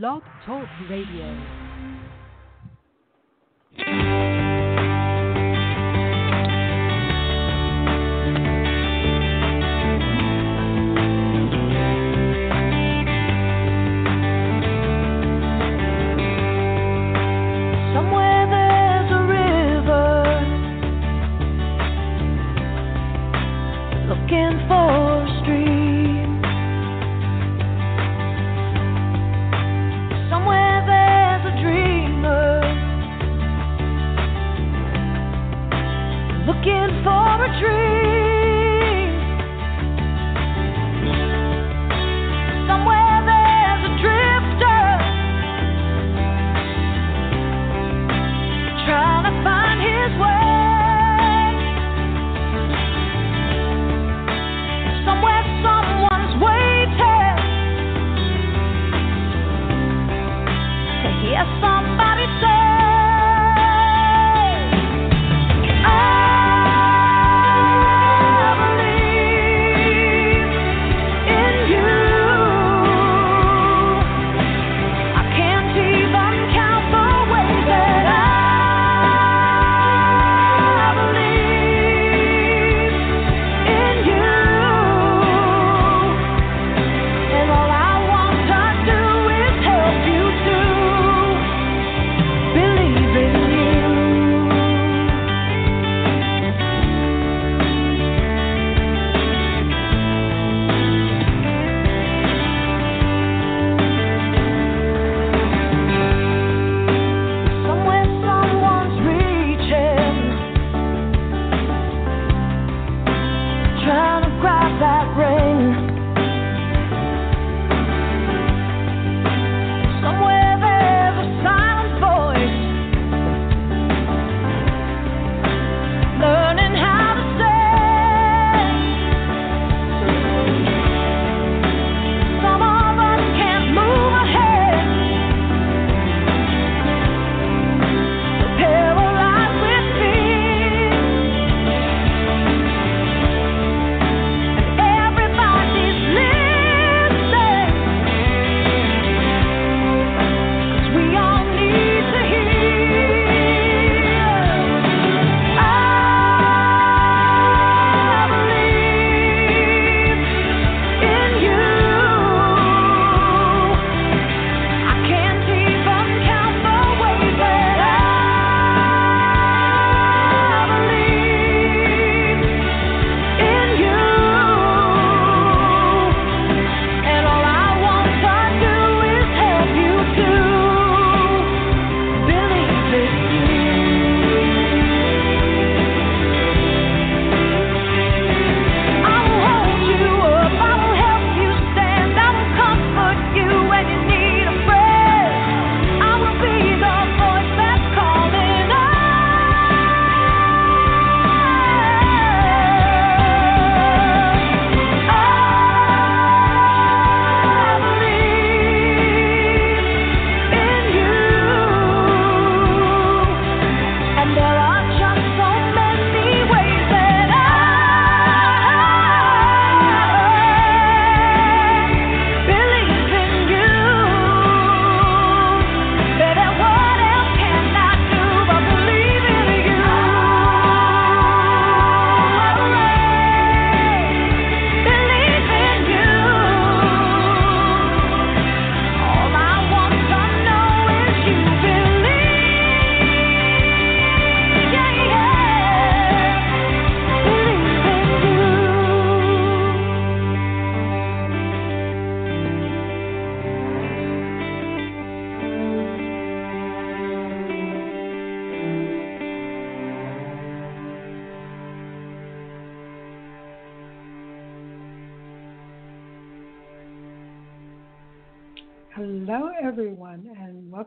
Blog Talk Radio.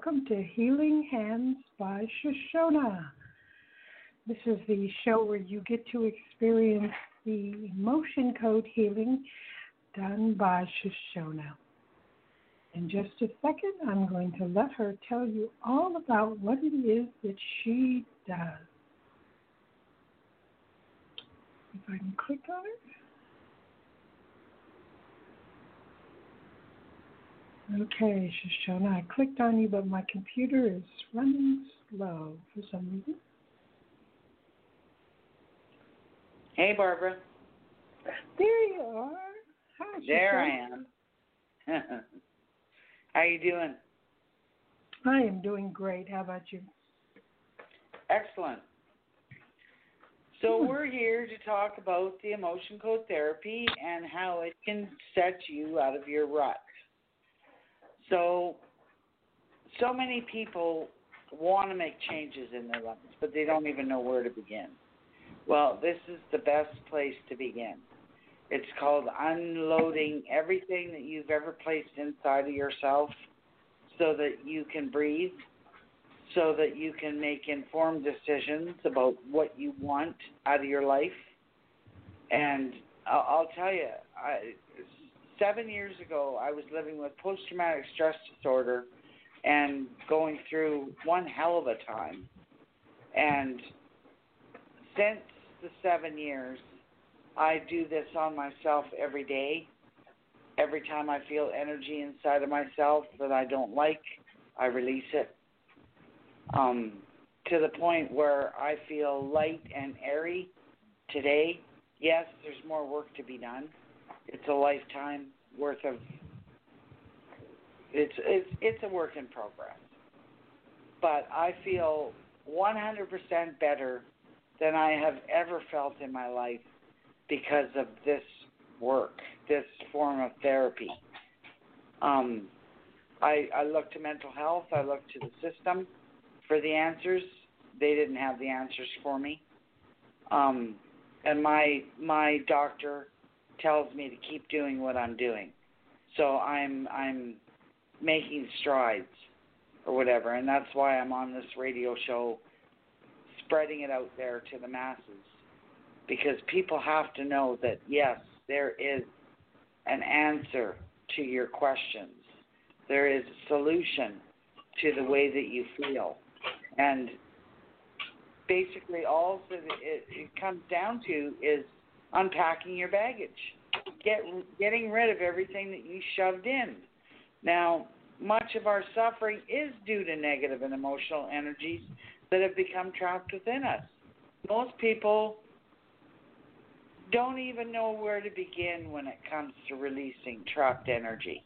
welcome to Healing Hands by Shashona. This is the show where you get to experience the emotion code healing done by Shashona. In just a second, I'm going to let her tell you all about what it is that she does. If I can click on it. Okay, Shashona, I clicked on you, but my computer is running slow for some reason. Hey, Barbara. There you are. Hi, There I am. How you doing? I am doing great. How about you? Excellent. So Hmm. we're here to talk about the emotion code therapy and how it can set you out of your rut. So so many people want to make changes in their lives, but they don't even know where to begin. Well, this is the best place to begin. It's called unloading everything that you've ever placed inside of yourself so that you can breathe, so that you can make informed decisions about what you want out of your life. And I'll, tell you, I, seven years ago, I was living with post traumatic stress disorder and going through one hell of a time. And since the seven years, I do this on myself every day. Every time I feel energy inside of myself that I don't like, I release it. Um, to the point where I feel light and airy today. Yes, there's more work to be done. It's a lifetime worth of it's it's it's a work in progress. But I feel 100% better than I have ever felt in my life because of this work, this form of therapy. Um, I, I look to mental health, I look to the system for the answers. They didn't have the answers for me. Um, and my my doctor tells me to keep doing what I'm doing. So I'm I'm making strides or whatever, and that's why I'm on this radio show spreading it out there to the masses because people have to know that yes, there is an answer to your questions. There is a solution to the way that you feel. And basically all that it, it comes down to is unpacking your baggage. Get getting rid of everything that you shoved in. Now, much of our suffering is due to negative and emotional energies that have become trapped within us. Most people don't even know where to begin when it comes to releasing trapped energy.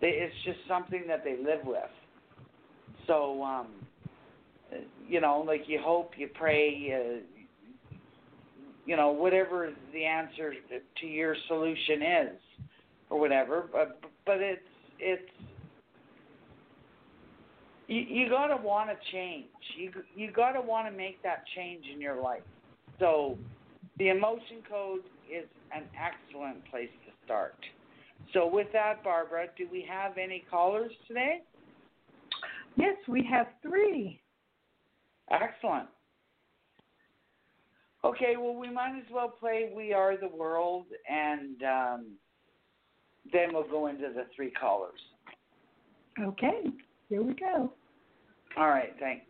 It's just something that they live with. So, um, you know, like you hope, you pray, uh, you know, whatever the answer to your solution is, or whatever. But but it's it's you you gotta want to change. You you gotta want to make that change in your life. So the emotion code is an excellent place to start. So with that, Barbara, do we have any callers today? Yes, we have three. Excellent. Okay, well, we might as well play We Are the World, and um, then we'll go into the three callers. Okay, here we go. All right, thanks.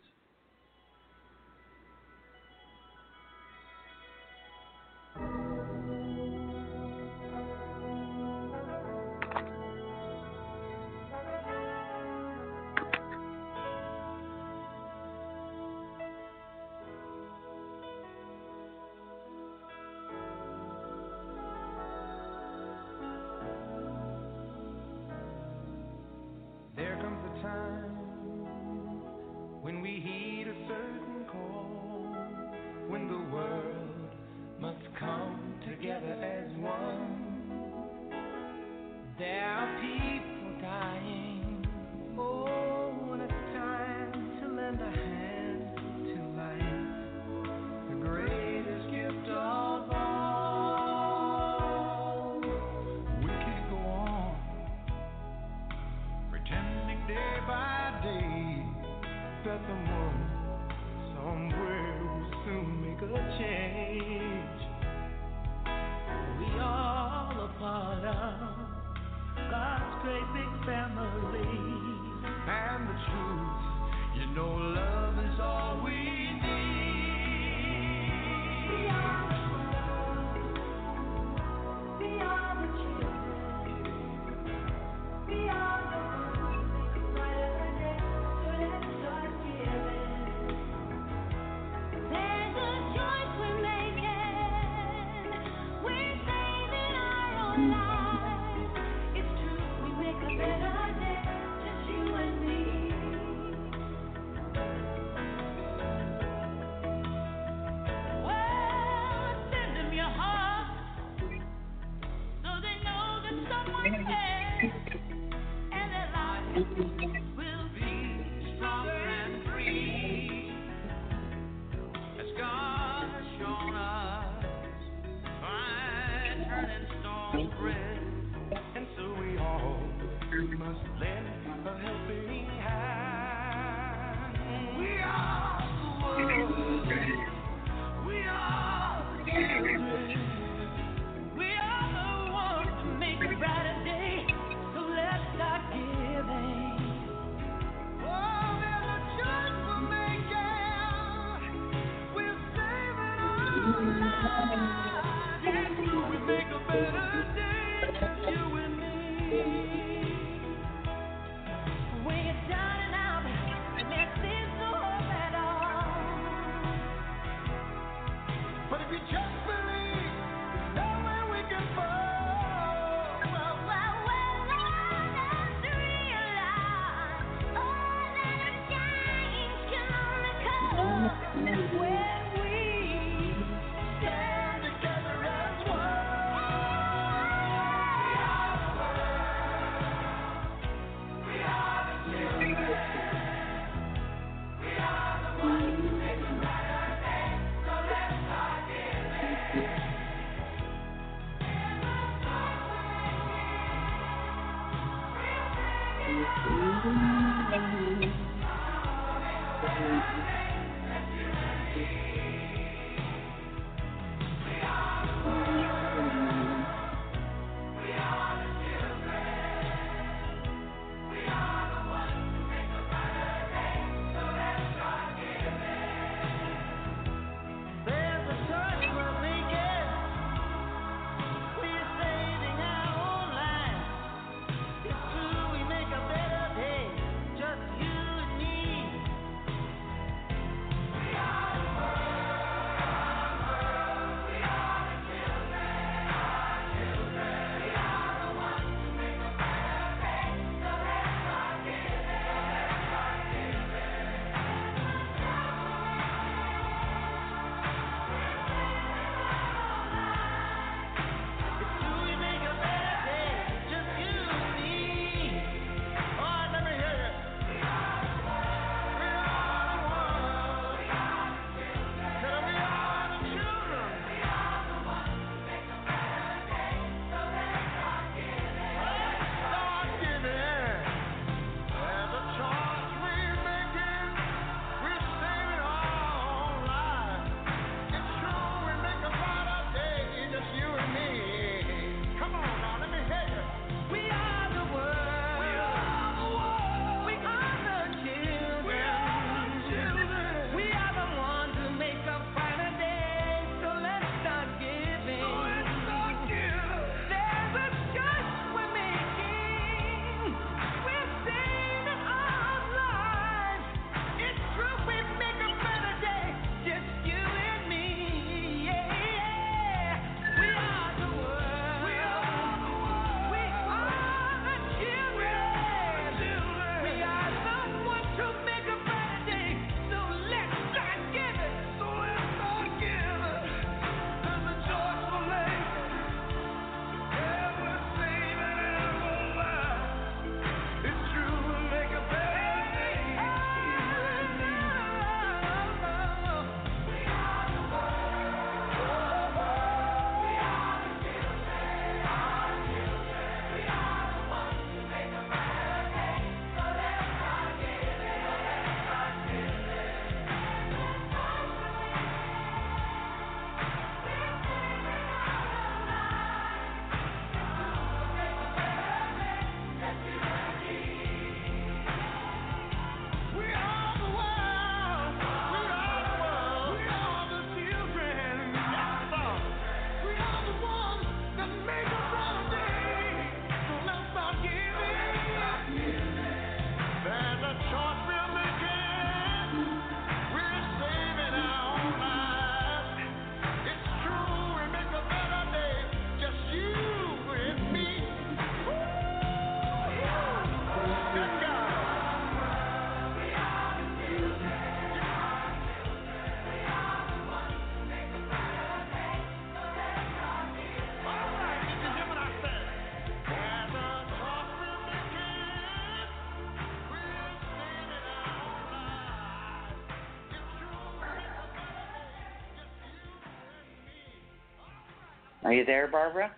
Are you there, Barbara?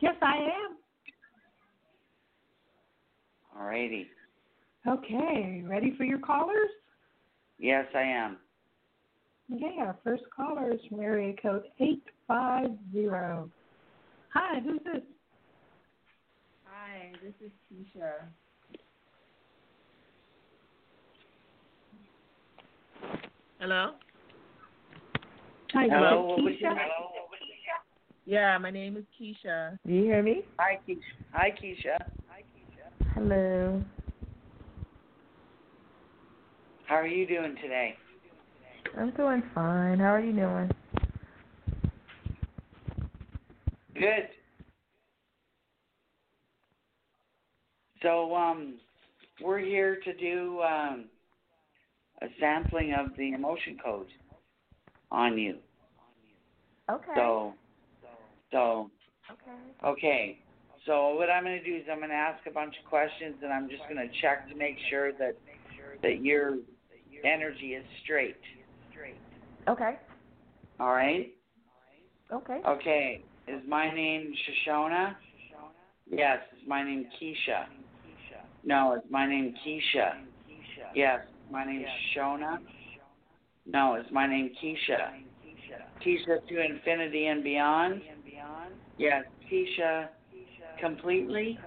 Yes, I am. All righty. Okay, ready for your callers? Yes, I am. Okay, our first caller is from area code 850. Hi, who's this? Hi, this is Keisha. Hello? Hi, Hello, what Keisha? Yeah, my name is Keisha. Do you hear me? Hi, Keisha. Hi, Keisha. Hi, Keisha. Hello. How are you doing today? I'm doing fine. How are you doing? Good. So, um, we're here to do um, a sampling of the emotion code on you. Okay. So, so okay. okay. So what I'm going to do is I'm going to ask a bunch of questions, and I'm just going to check to make sure that that your energy is straight. Okay. All right. Okay. Okay. Is my name Shashona? Yes. Is my name Keisha? No. Is my name Keisha? Yes. My name is Shona? No. Is my name Keisha? Keisha to infinity and beyond? Yes. Keisha completely?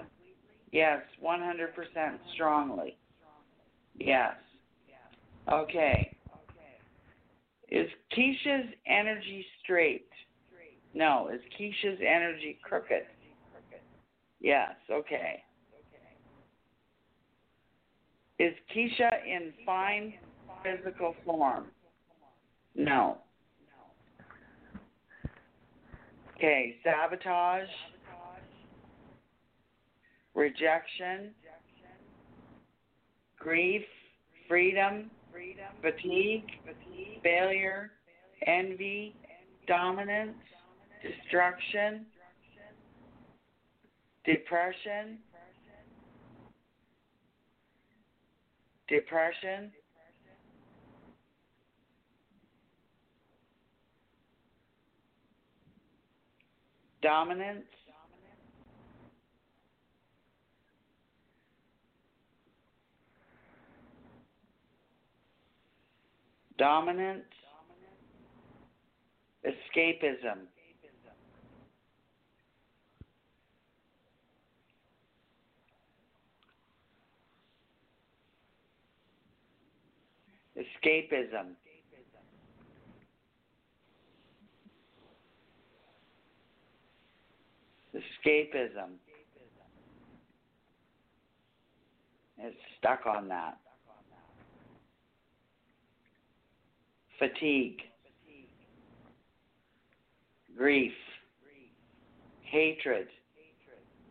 Yes. 100% strongly. Yes. Okay. Is Keisha's energy straight? No. Is Keisha's energy crooked? Yes. Okay. Is Keisha in fine physical form? No. Okay. Sabotage, rejection, grief, freedom, fatigue, failure, envy, dominance, destruction, depression, depression, dominance, dominance, escapism, escapism, escapism. It's stuck on that. Fatigue, grief, hatred,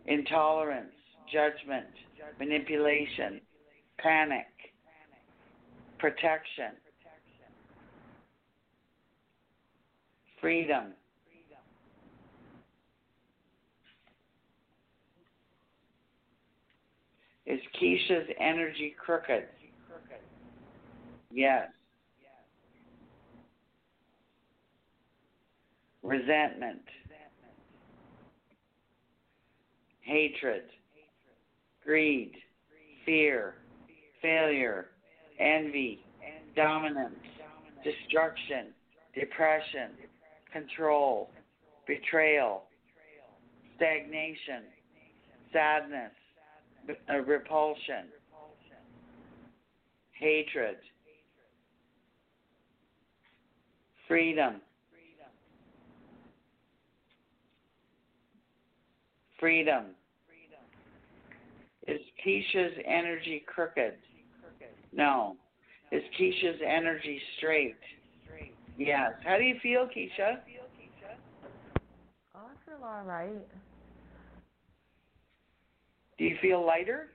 intolerance, judgment, manipulation, panic, protection, freedom, Is Keisha's energy crooked? Yes. Resentment, hatred, greed, fear, failure, envy, dominance, destruction, depression, control, betrayal, stagnation, sadness, uh, repulsion, hatred, freedom, freedom. Is Keisha's energy crooked? No. Is Keisha's energy straight? Yes. How do you feel, Keisha? Oh, I feel all right. Do you feel lighter?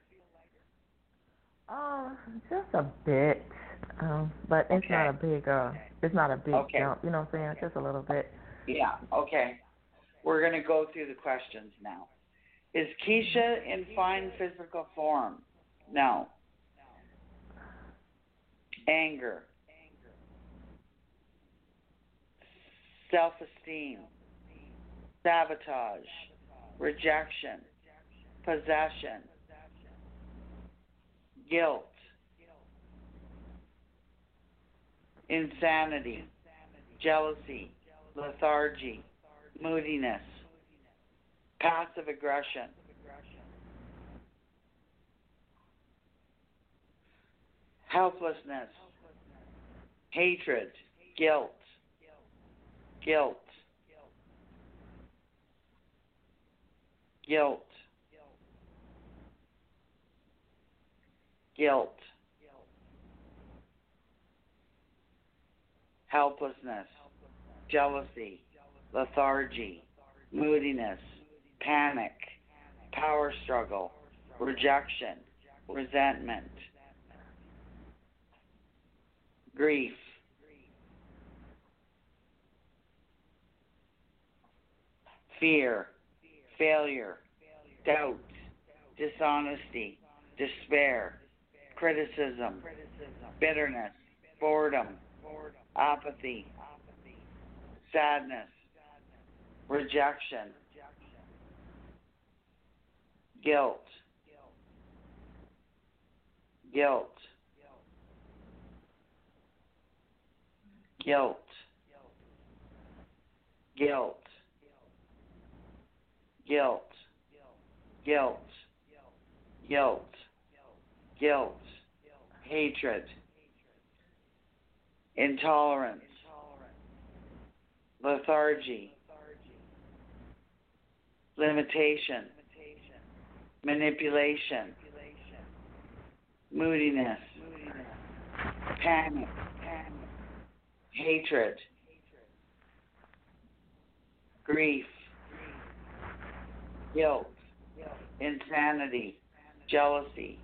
Um, just a bit. Um, but it's Okay. not a big uh it's not a big Okay. jump, you know what I'm saying? Just a little bit. Yeah, okay. We're going to go through the questions now. Is Keisha in fine physical form? No. Anger. self esteem, sabotage, rejection, possession, guilt, insanity, jealousy, lethargy, moodiness, passive aggression. Helplessness, hatred, guilt, guilt, guilt, guilt, helplessness, jealousy, lethargy, moodiness, panic, power struggle, rejection, resentment, grief, fear, failure, doubt, dishonesty, despair, criticism, bitterness, boredom, apathy, sadness, rejection, guilt, guilt, guilt, guilt, guilt, guilt, guilt, guilt, hatred, intolerance, lethargy, limitation, manipulation, moodiness, panic, hatred, grief, guilt, insanity, jealousy,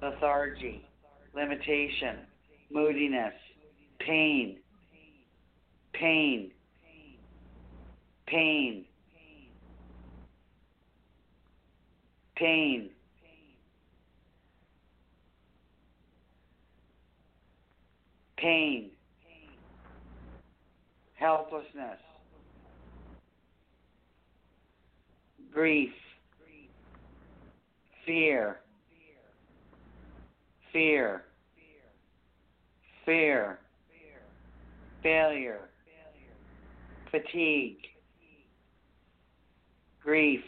lethargy, limitation, moodiness, pain, pain, pain, pain, pain, helplessness, grief, fear, fear, fear, failure, fatigue, grief,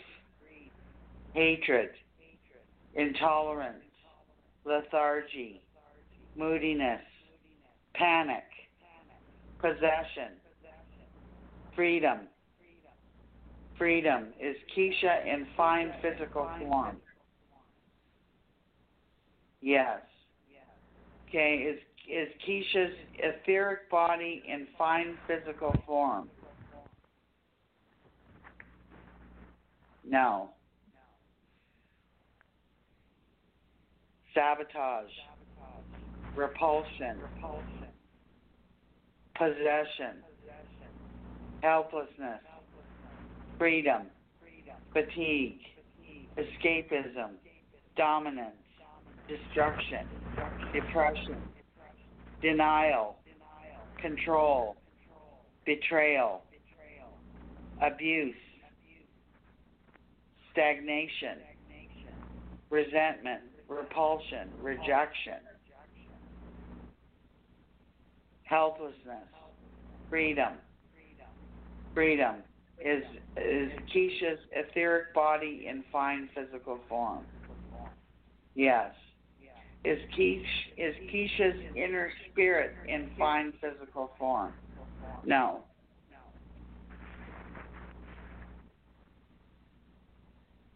hatred, intolerance, lethargy, moodiness, panic, possession, freedom. Freedom is Keisha in fine physical form. Yes. Okay, is is Keisha's etheric body in fine physical form? No. Sabotage, repulsion, possession, helplessness, freedom, fatigue, escapism, dominance, destruction, depression, denial, control, betrayal, abuse, stagnation, resentment, repulsion, rejection, helplessness, freedom. Freedom is is Keisha's etheric body in fine physical form. Yes. Is Keish is Keisha's inner spirit in fine physical form? No.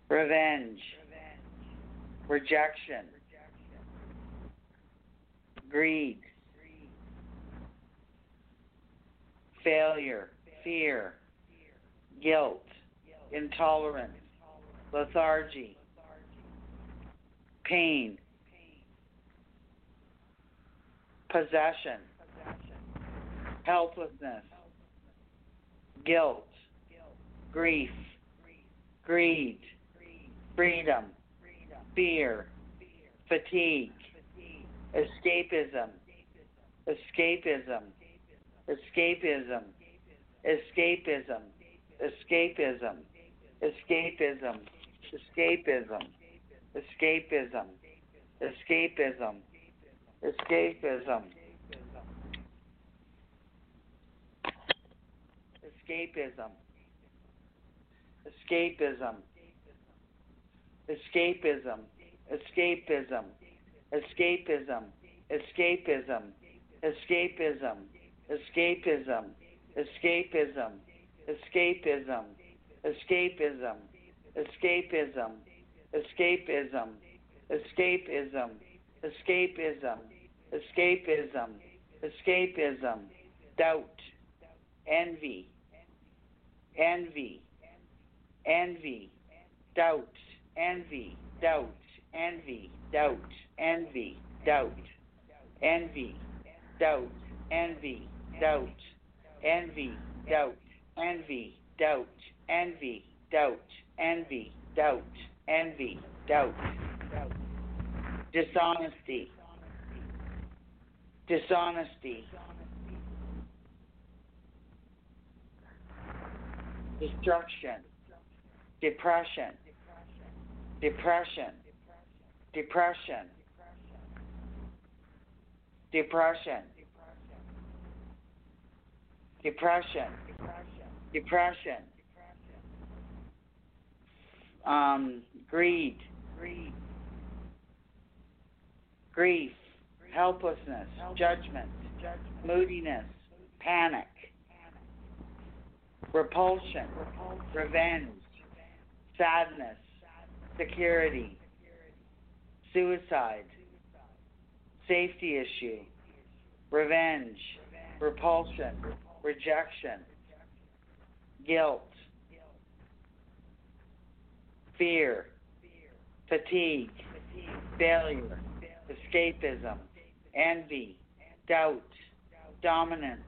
Revenge, rejection, greed, failure, fear, guilt, intolerance, lethargy, pain, possession, helplessness, guilt, grief, greed, freedom, fear, fatigue, escapism, escapism, escapism, escapism, escapism, escapism, escapism, escapism, escapism, escapism, escapism, escapism, escapism, escapism, escapism, escapism, escapism, escapism, escapism, escapism, escapism, escapism, escapism, escapism, escapism, escapism, escapism, doubt, envy, envy, envy, doubt, envy, doubt, envy, doubt, envy, doubt, envy, doubt, envy, doubt, envy, doubt, envy, doubt, envy, doubt, envy, doubt, envy, doubt, dishonesty, dishonesty, destruction, depression, depression, depression, depression, depression, depression, um, greed, greed, grief, helplessness, judgment, moodiness, panic, repulsion, revenge, sadness, security, suicide, safety issue, revenge, repulsion, rejection, guilt, fear, fatigue, failure, escapism, envy, doubt, dominance,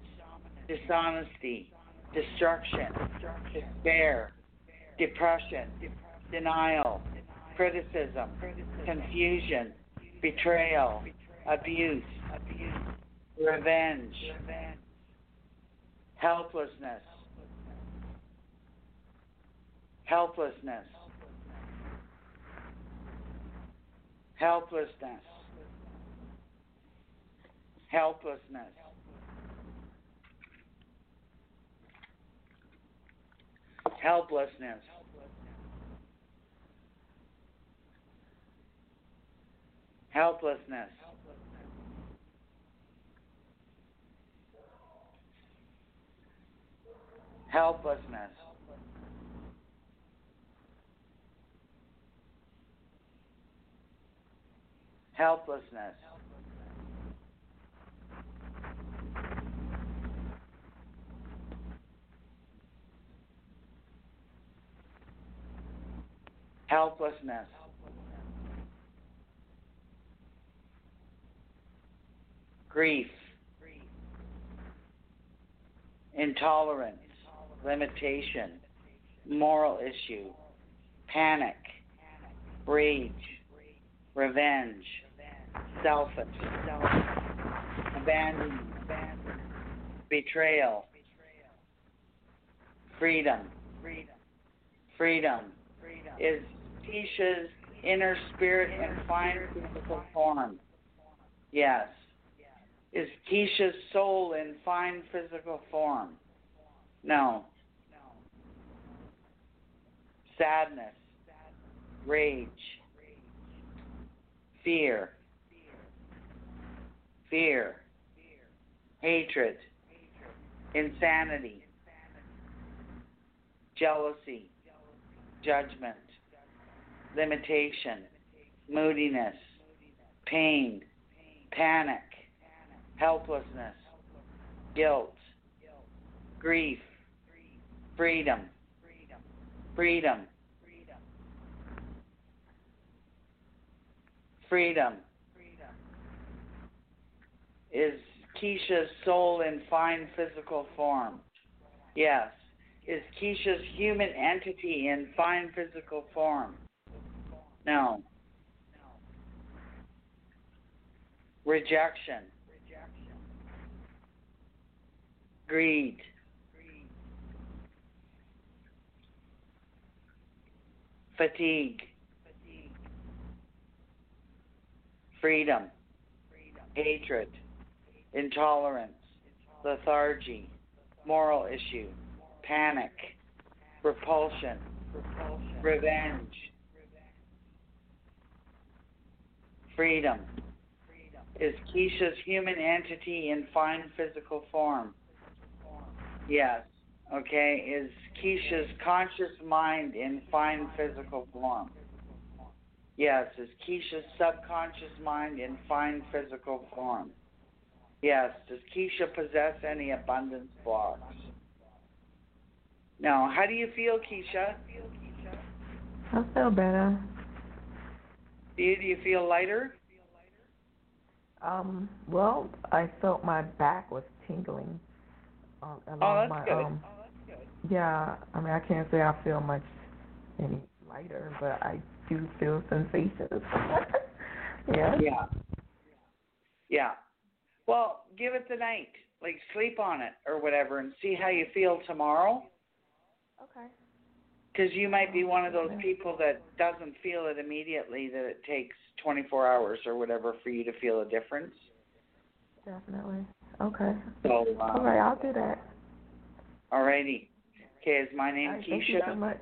dishonesty, destruction, despair, depression, denial, criticism, confusion, betrayal, abuse, revenge, helplessness, helplessness, helplessness, helplessness. Helplessness. Helplessness. Helplessness. Helplessness. Helplessness. Grief. Intolerance. Limitation. Moral issue. Panic. Rage. Revenge. Selfish. Abandonment. Betrayal. Freedom. Freedom is Keisha's inner spirit in fine physical form. Yes. Is Keisha's soul in fine physical form? No. Sadness, rage, fear, fear, hatred, insanity, jealousy, judgment, limitation, moodiness, pain, panic, helplessness, guilt, grief, freedom, freedom, freedom. Is Keisha's soul in fine physical form? Yes. Is Keisha's human entity in fine physical form? Now, rejection. Greed. fatigue. Freedom. hatred, intolerance, lethargy, moral issue, panic, repulsion, revenge freedom. Is Keisha's human entity in fine physical form? Yes. Okay. Is Keisha's conscious mind in fine physical form? Yes. Is Keisha's subconscious mind in fine physical form? Yes. Does Keisha possess any abundance blocks? No. How do you feel, Keisha? I feel better. Do you, do you feel lighter? Um, well, I felt my back was tingling. Um, Oh, along that's my, good. Um, yeah, I mean, I can't say I feel much any lighter, but I do feel sensations. yeah. Yeah. Yeah. Well, give it the night. Like sleep on it or whatever and see how you feel tomorrow. Okay. Because you might be one of those people that doesn't feel it immediately, that it takes 24 hours or whatever for you to feel a difference. Definitely. Okay. So, um, right, I'll do that. alrighty. Okay, is my name right, thank you so Keisha? much.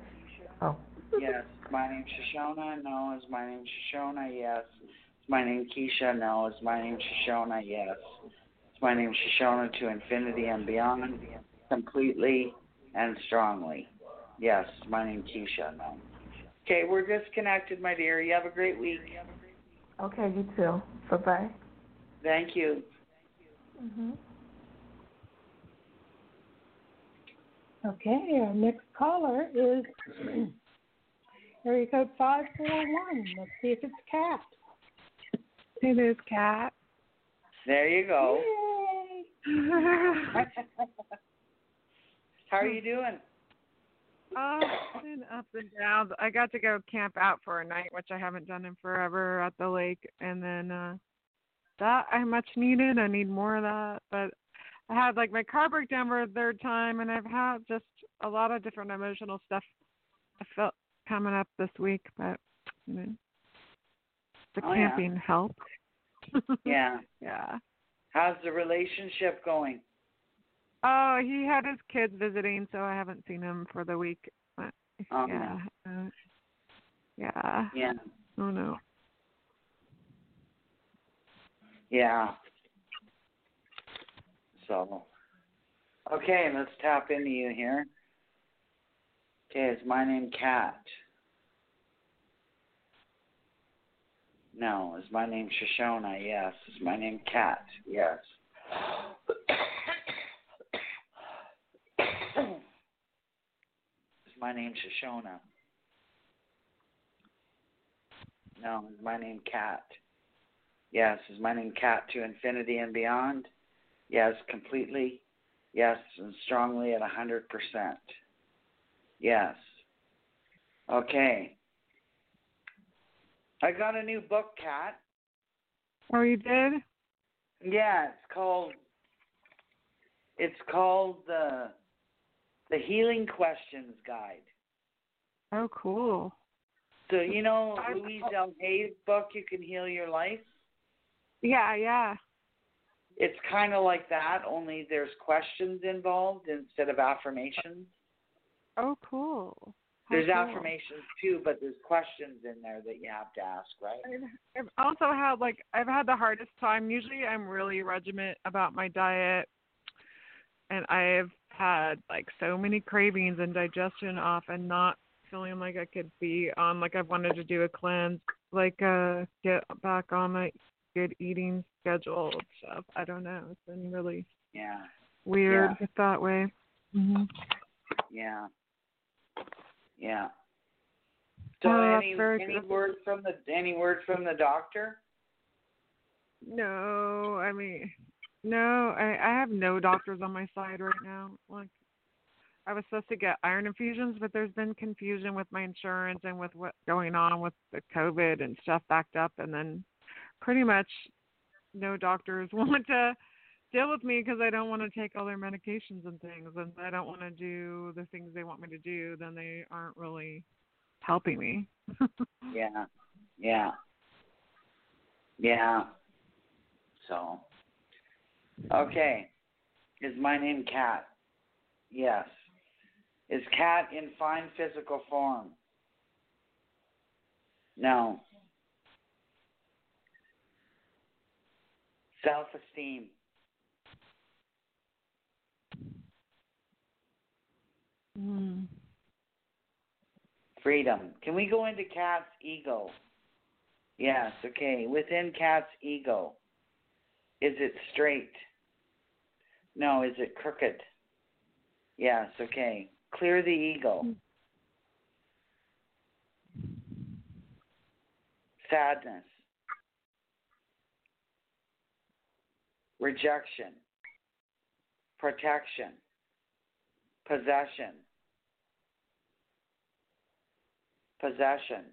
Oh. Yes. My name Shashona? No. Is my name Shashona? Yes. Is my name Keisha? No. Is my name Shashona? Yes. Is my name Shashona to infinity and beyond, completely and strongly? Yes. My name is Keisha? No. Okay, we're disconnected, my dear. You have a great week. Okay, you too. Bye bye. Thank you. Mhm. Okay, our next caller is area code 541. Let's see if it's Kat. It is Cat. There you go. Yay! How are you doing? Oh, been ups and downs. I got to go camp out for a night, which I haven't done in forever at the lake, and then uh that I much needed. I need more of that, but I had like my car break down for a third time, and I've had just a lot of different emotional stuff. I felt coming up this week, but you know, the Oh, yeah. camping helped. Yeah. yeah. How's the relationship going? Oh, he had his kids visiting, so I haven't seen him for the week. But, Oh, yeah. Uh, yeah. Yeah. Oh no. Yeah. So, okay, let's tap into you here. Okay, is my name Kat? No. Is my name Shashona? Yes. Is my name Kat? Yes. My name's Shashona? No. Is my name Kat? Yes. Is my name Kat to infinity and beyond? Yes, completely. Yes, and strongly at a hundred percent. Yes. Okay. I got a new book, Kat. Oh, you did? Yeah, it's called it's called the the Healing Questions Guide. Oh, cool. So you know Louise L. Hay's book, You Can Heal Your Life? Yeah, yeah. It's kind of like that, only there's questions involved instead of affirmations. Oh, cool. How There's cool. affirmations too, but there's questions in there that you have to ask, right? I've I've also had like I've had the hardest time. Usually, I'm really regiment about my diet, and I've had like so many cravings and digestion off, and not feeling like I could be on. Like I've wanted to do a cleanse, like uh get back on my good eating schedule and stuff. I don't know. It's been really Yeah, weird Yeah. that way. hmm yeah, yeah. So that's any any good. word from the any word from the doctor? No, I mean, no, I I have no doctors on my side right now. Like, I was supposed to get iron infusions, but there's been confusion with my insurance and with what's going on with the COVID and stuff backed up, and then pretty much no doctors want to deal with me because I don't want to take all their medications and things, and I don't want to do the things they want me to do. Then they aren't really helping me. Yeah. Yeah. Yeah. So. Okay. Is my name Cat? Yes. Is Cat in fine physical form? No. Self esteem. Mm. Freedom. Can we go into Cat's ego? Yes, okay. Within Cat's ego, is it straight? No, is it crooked? Yes, okay. Clear the ego. Hmm. Sadness. Rejection. Protection. Possession. Possession.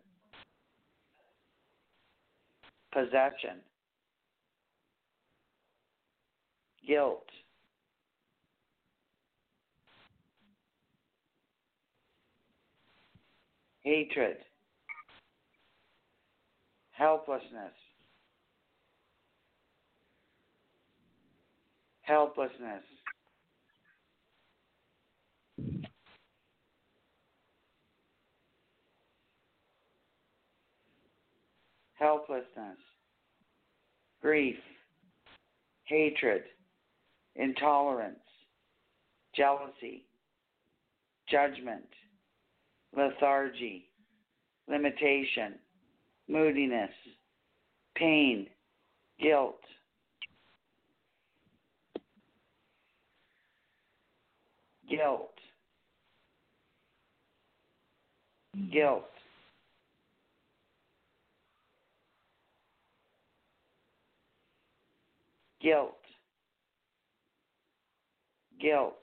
Possession. Guilt. Hatred. Helplessness. Helplessness. helplessness, grief, hatred, intolerance, jealousy, judgment, lethargy, limitation, moodiness, pain, guilt. Guilt. Guilt. guilt, guilt,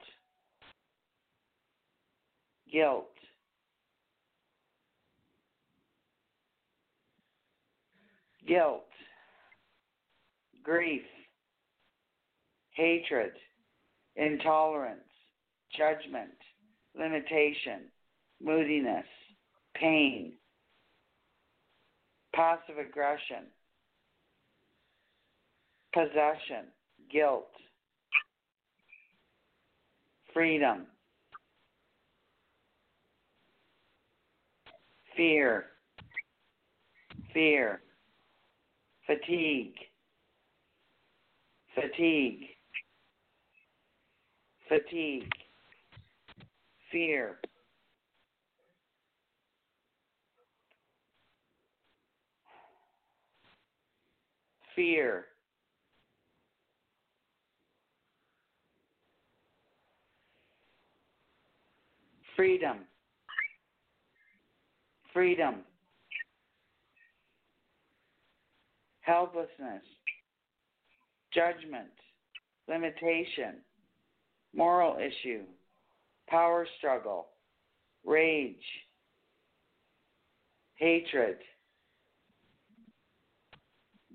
guilt, guilt, grief, hatred, intolerance, judgment, limitation, moodiness, pain, passive aggression, possession, guilt, freedom, fear, fear, fatigue, fatigue, fatigue, fear. Fear. Freedom, freedom, helplessness, judgment, limitation, moral issue, power struggle, rage, hatred,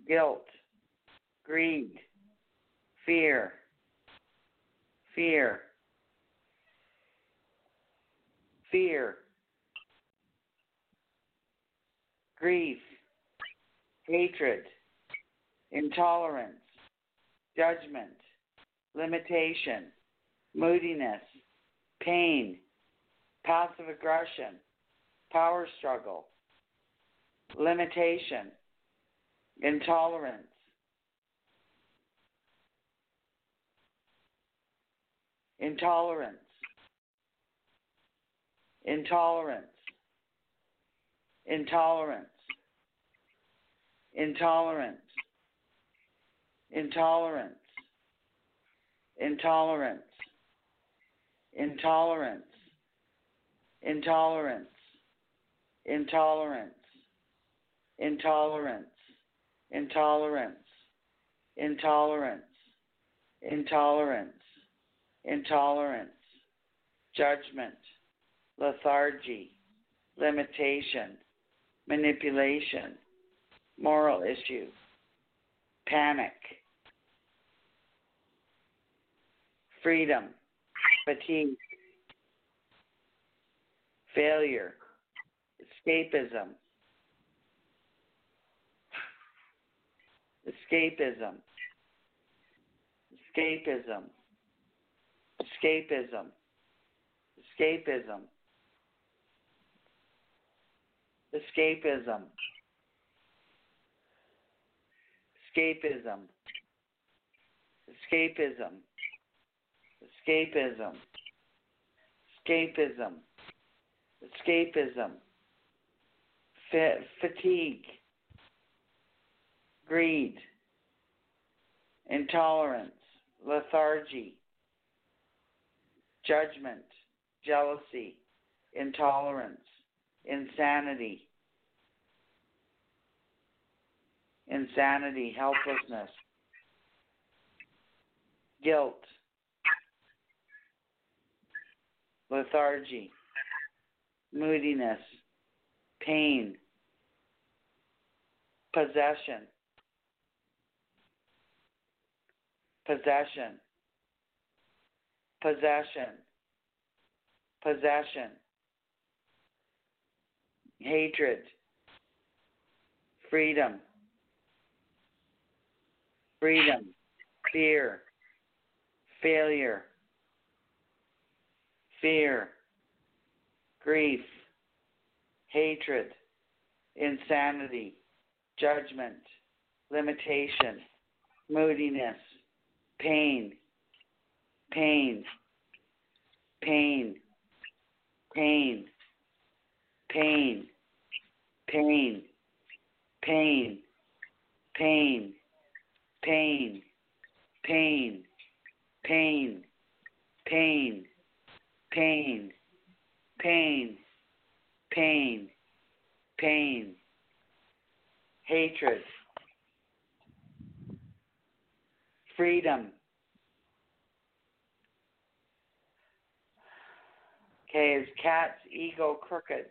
guilt, greed, fear, fear fear, grief, hatred, intolerance, judgment, limitation, moodiness, pain, passive aggression, power struggle, limitation, intolerance, intolerance, intolerance, intolerance, intolerance, intolerance, intolerance, intolerance, intolerance, intolerance, intolerance, intolerance, intolerance, intolerance, intolerance, judgment, lethargy, limitation, manipulation, moral issue, panic, freedom, fatigue, failure, Escapism. Escapism. Escapism. Escapism. Escapism. Escapism. Escapism. Escapism. Escapism. Escapism. Escapism. Fa- fatigue. Greed. Intolerance. Lethargy. Judgment. Jealousy. Intolerance. Insanity. Insanity. Helplessness. Guilt. lethargy, moodiness, pain, possession, possession, possession, possession, hatred, freedom, freedom, fear, failure fear, grief, hatred, insanity, judgment, limitation, moodiness, pain, pain, pain, pain, pain, pain, pain, pain, pain, pain, pain, pain, pain, pain, pain, pain, hatred, freedom. Okay, is cat's ego crooked?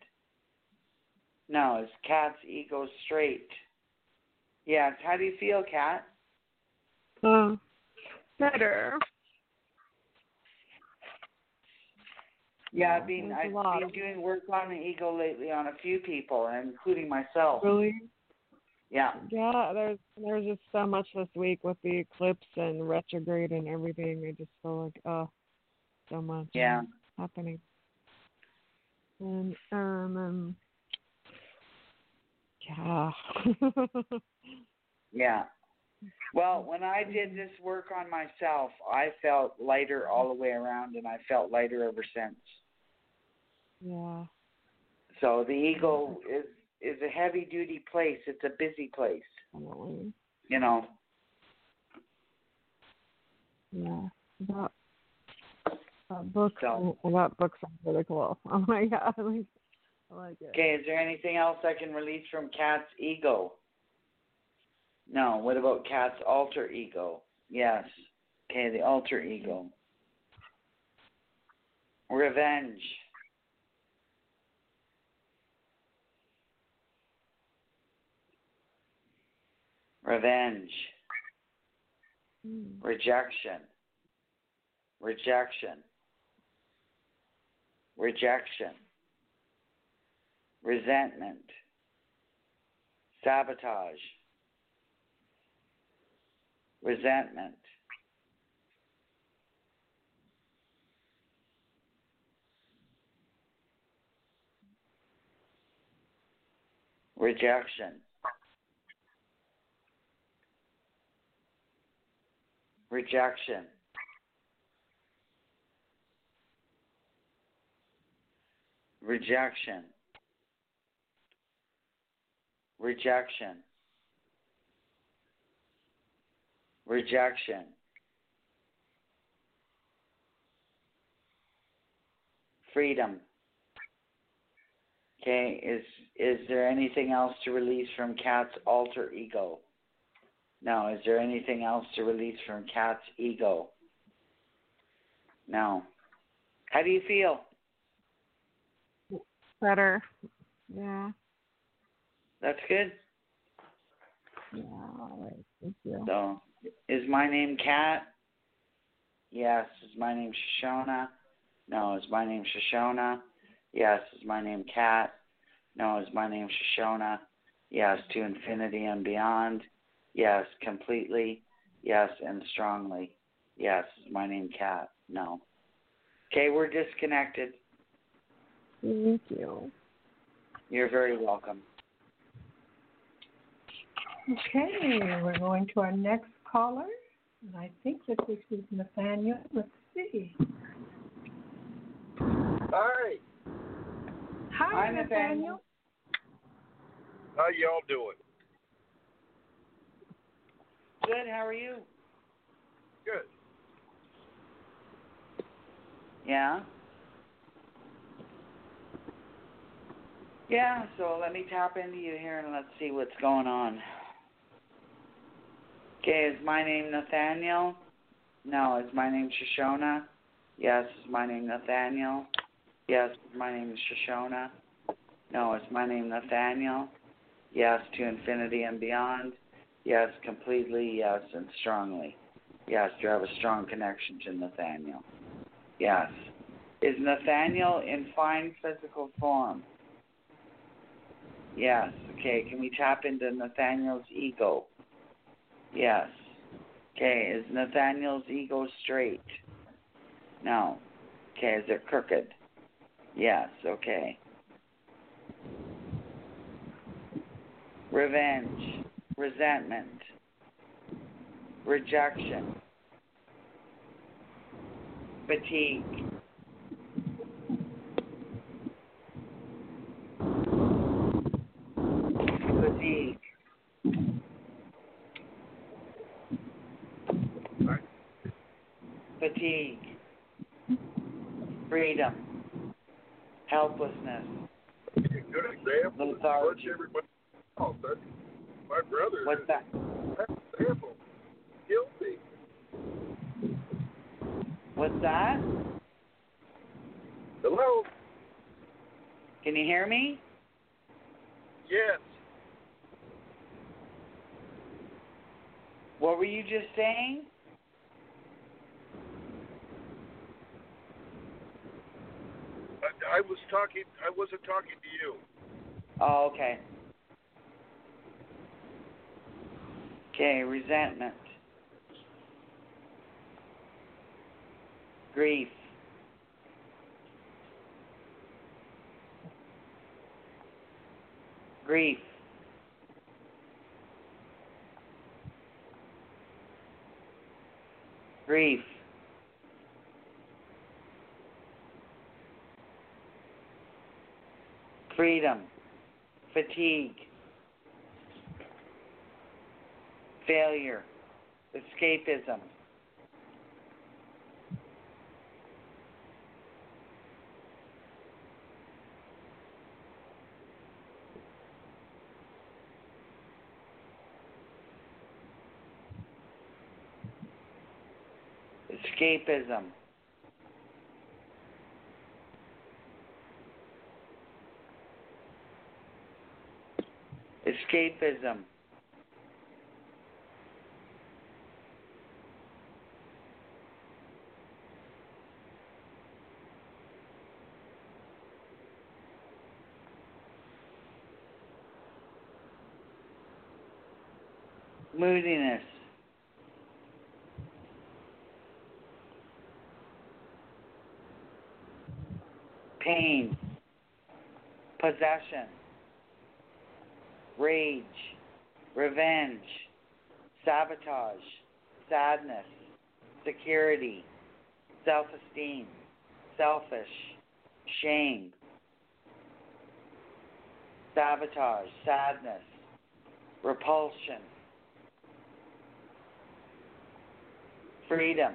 No, is cat's ego straight? Yes. How do you feel, cat? Uh, better. Yeah, I've been I've been doing work on the ego lately on a few people, including myself. Really? Yeah. Yeah, there's there's just so much this week with the eclipse and retrograde and everything. I just feel like oh, so much Yeah. happening. And um, um yeah. Yeah. Well, when I did this work on myself, I felt lighter all the way around, and I felt lighter ever since. yeah. So the ego is is a heavy duty place. It's a busy place. You know. Yeah. That that book So- well, that book sounds really cool. Oh my god, like I like it. Okay. Is there anything else I can release from Cat's ego? No. What about Cat's alter ego? Yes. Okay. The alter ego. Revenge. Revenge. Mm. rejection, rejection, rejection, resentment, sabotage, resentment, rejection, rejection. Rejection. Rejection. Rejection. Freedom. Okay, is is there anything else to release from Cat's alter ego? No. Is there anything else to release from Cat's ego? No. How do you feel? Better. Yeah. That's good. Yeah, all right. Thank you. So, is my name Kat? Yes. Is my name Shashona? No. Is my name Shashona? Yes. Is my name Kat? No. Is my name Shashona? Yes. To infinity and beyond? Yes. Completely? Yes. And strongly? Yes. Is my name Kat? No. Okay, we're disconnected. Thank you. You're very welcome. Okay, we're going to our next caller. And I think that this is Nathaniel. Let's see. Hi. Hi, Hi, Nathaniel. Nathaniel. How y'all doing? Good. How are you? Good. Yeah. Yeah, so let me tap into you here and let's see what's going on. Okay, is my name Nathaniel? No, is my name Shashona? Yes, is my name Nathaniel? Yes, my name is Shashona? No, is my name Nathaniel? Yes, to infinity and beyond? Yes, completely, yes, and strongly. Yes, you have a strong connection to Nathaniel? Yes. Is Nathaniel in fine physical form? Yes. Okay. Can we tap into Nathaniel's ego? Yes. Okay. Is Nathaniel's ego straight? No. Okay. Is it crooked? Yes. Okay. Revenge, resentment, rejection, fatigue. Fatigue. Fatigue. Freedom. Helplessness. Good example. Lethargy. Everybody else? That's my brother. What's that? That's example. Guilty. What's that? Hello? Can you hear me? Yes. What were you just saying? I, was talking. I wasn't talking to you. Oh, okay. Okay, resentment. Grief. Grief. Grief. Freedom. Fatigue. Failure. Escapism. Escapism. Escapism. Moodiness. Pain. Possession. Rage. Revenge. Sabotage. Sadness. Security. Self esteem. Selfish. Shame. Sabotage. Sadness. Repulsion. Freedom.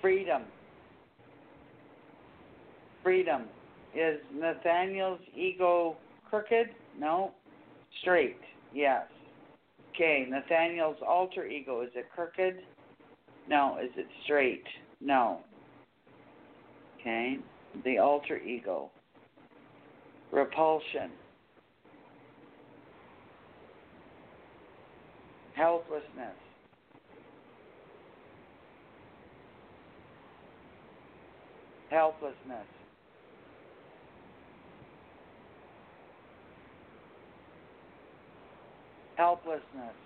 Freedom. Freedom. Is Nathaniel's ego crooked? No. Straight. Yes. Okay. Nathaniel's alter ego, is it crooked? No. Is it straight? No. Okay. The alter ego. Repulsion. Helplessness. helplessness, helplessness,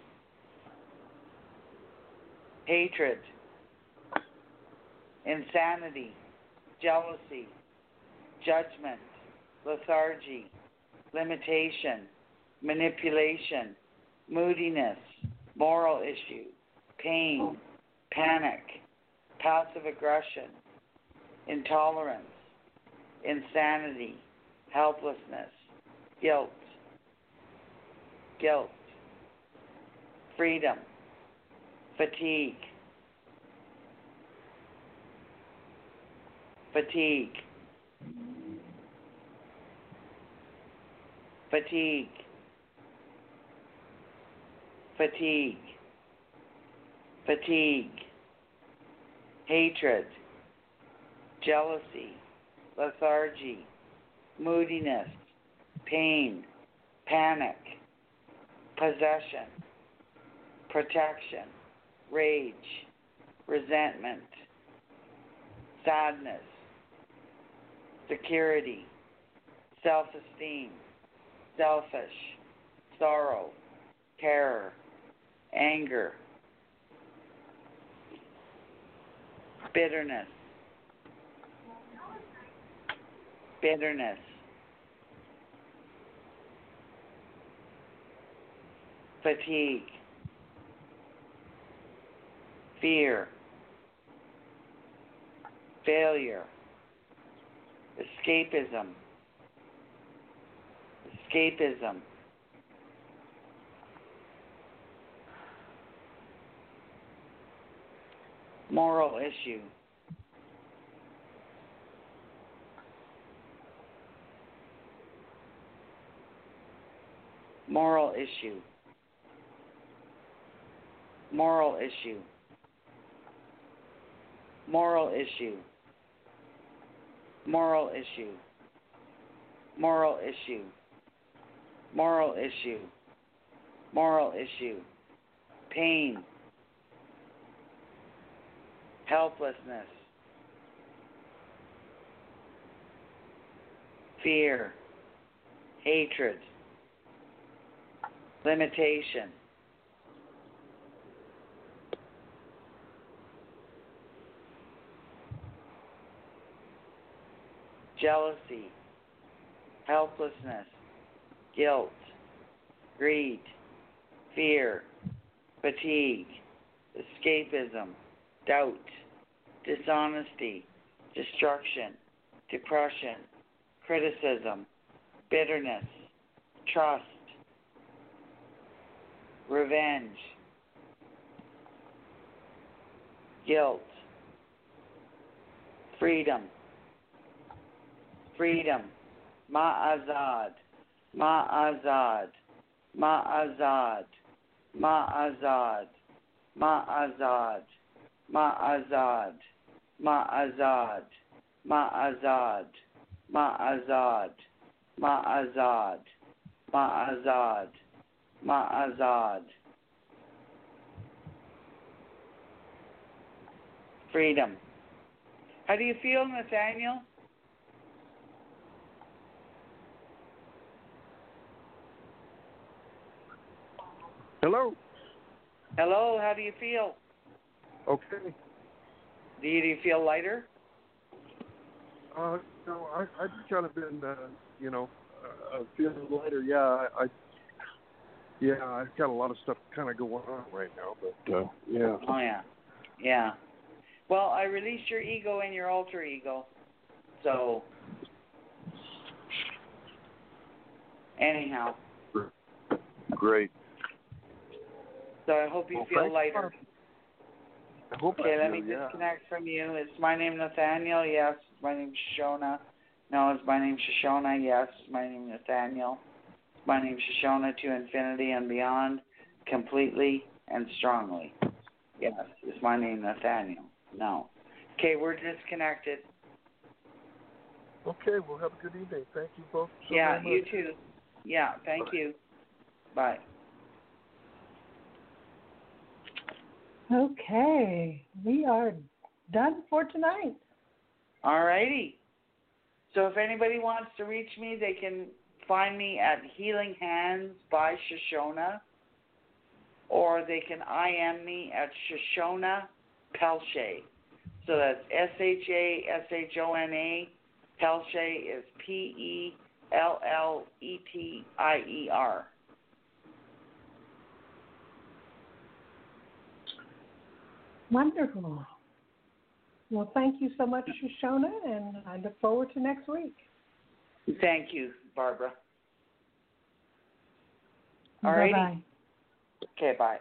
hatred, insanity, jealousy, judgment, lethargy, limitation, manipulation, moodiness, moral issue, pain, panic, passive aggression, intolerance, insanity, helplessness, guilt, guilt, freedom, fatigue, fatigue, fatigue, fatigue, fatigue, hatred, jealousy, lethargy, moodiness, pain, panic, possession, protection, rage, resentment, sadness, security, self esteem, selfish, sorrow, terror, anger, bitterness, bitterness, fatigue, fear, failure, escapism, escapism, moral issue. Moral issue. Moral issue. Moral issue. Moral issue. Moral issue. Moral issue. Moral issue. Pain. Helplessness. Fear. Hatred. Limitation. Jealousy, helplessness, guilt, greed, fear, fatigue, escapism, doubt, dishonesty, destruction, depression, criticism, bitterness, trust, revenge, guilt, freedom, freedom, ma'azad, ma'azad, ma'azad, ma'azad, ma'azad, ma'azad, ma'azad, ma'azad, ma'azad, ma'azad, ma'azad, ma'azad. Freedom. How do you feel, Nathaniel? Hello. Hello, how do you feel? Okay. Do you, do you feel lighter? Uh, no, I I've kind of been, uh, you know, uh, feeling lighter. Yeah, I, I, yeah, I've got a lot of stuff kind of going on right now, but uh, yeah. Oh yeah, yeah. Well, I released your ego and your alter ego, so anyhow, Great. So I hope you Well, feel lighter. I hope Okay, I let me yeah. disconnect from you. Is my name Nathaniel? Yes. My name's Shashona. No, is my name Shashona? Yes. My name Nathaniel. My name's Shashona to infinity and beyond, completely and strongly. Yes. Is my name Nathaniel? No. Okay, we're disconnected. Okay, well, have a good evening. Thank you both so yeah, you too. Yeah, thank you. Bye. Okay, we are done for tonight. All righty. So if anybody wants to reach me, they can find me at Healing Hands by Shashona, or they can IM me at Shashona Pelletier. So that's S H A S H O N A. Pelletier is P E L L E T I E R. Wonderful. Well, thank you so much, Shashona, and I look forward to next week. Thank you, Barbara. All righty. Okay, bye.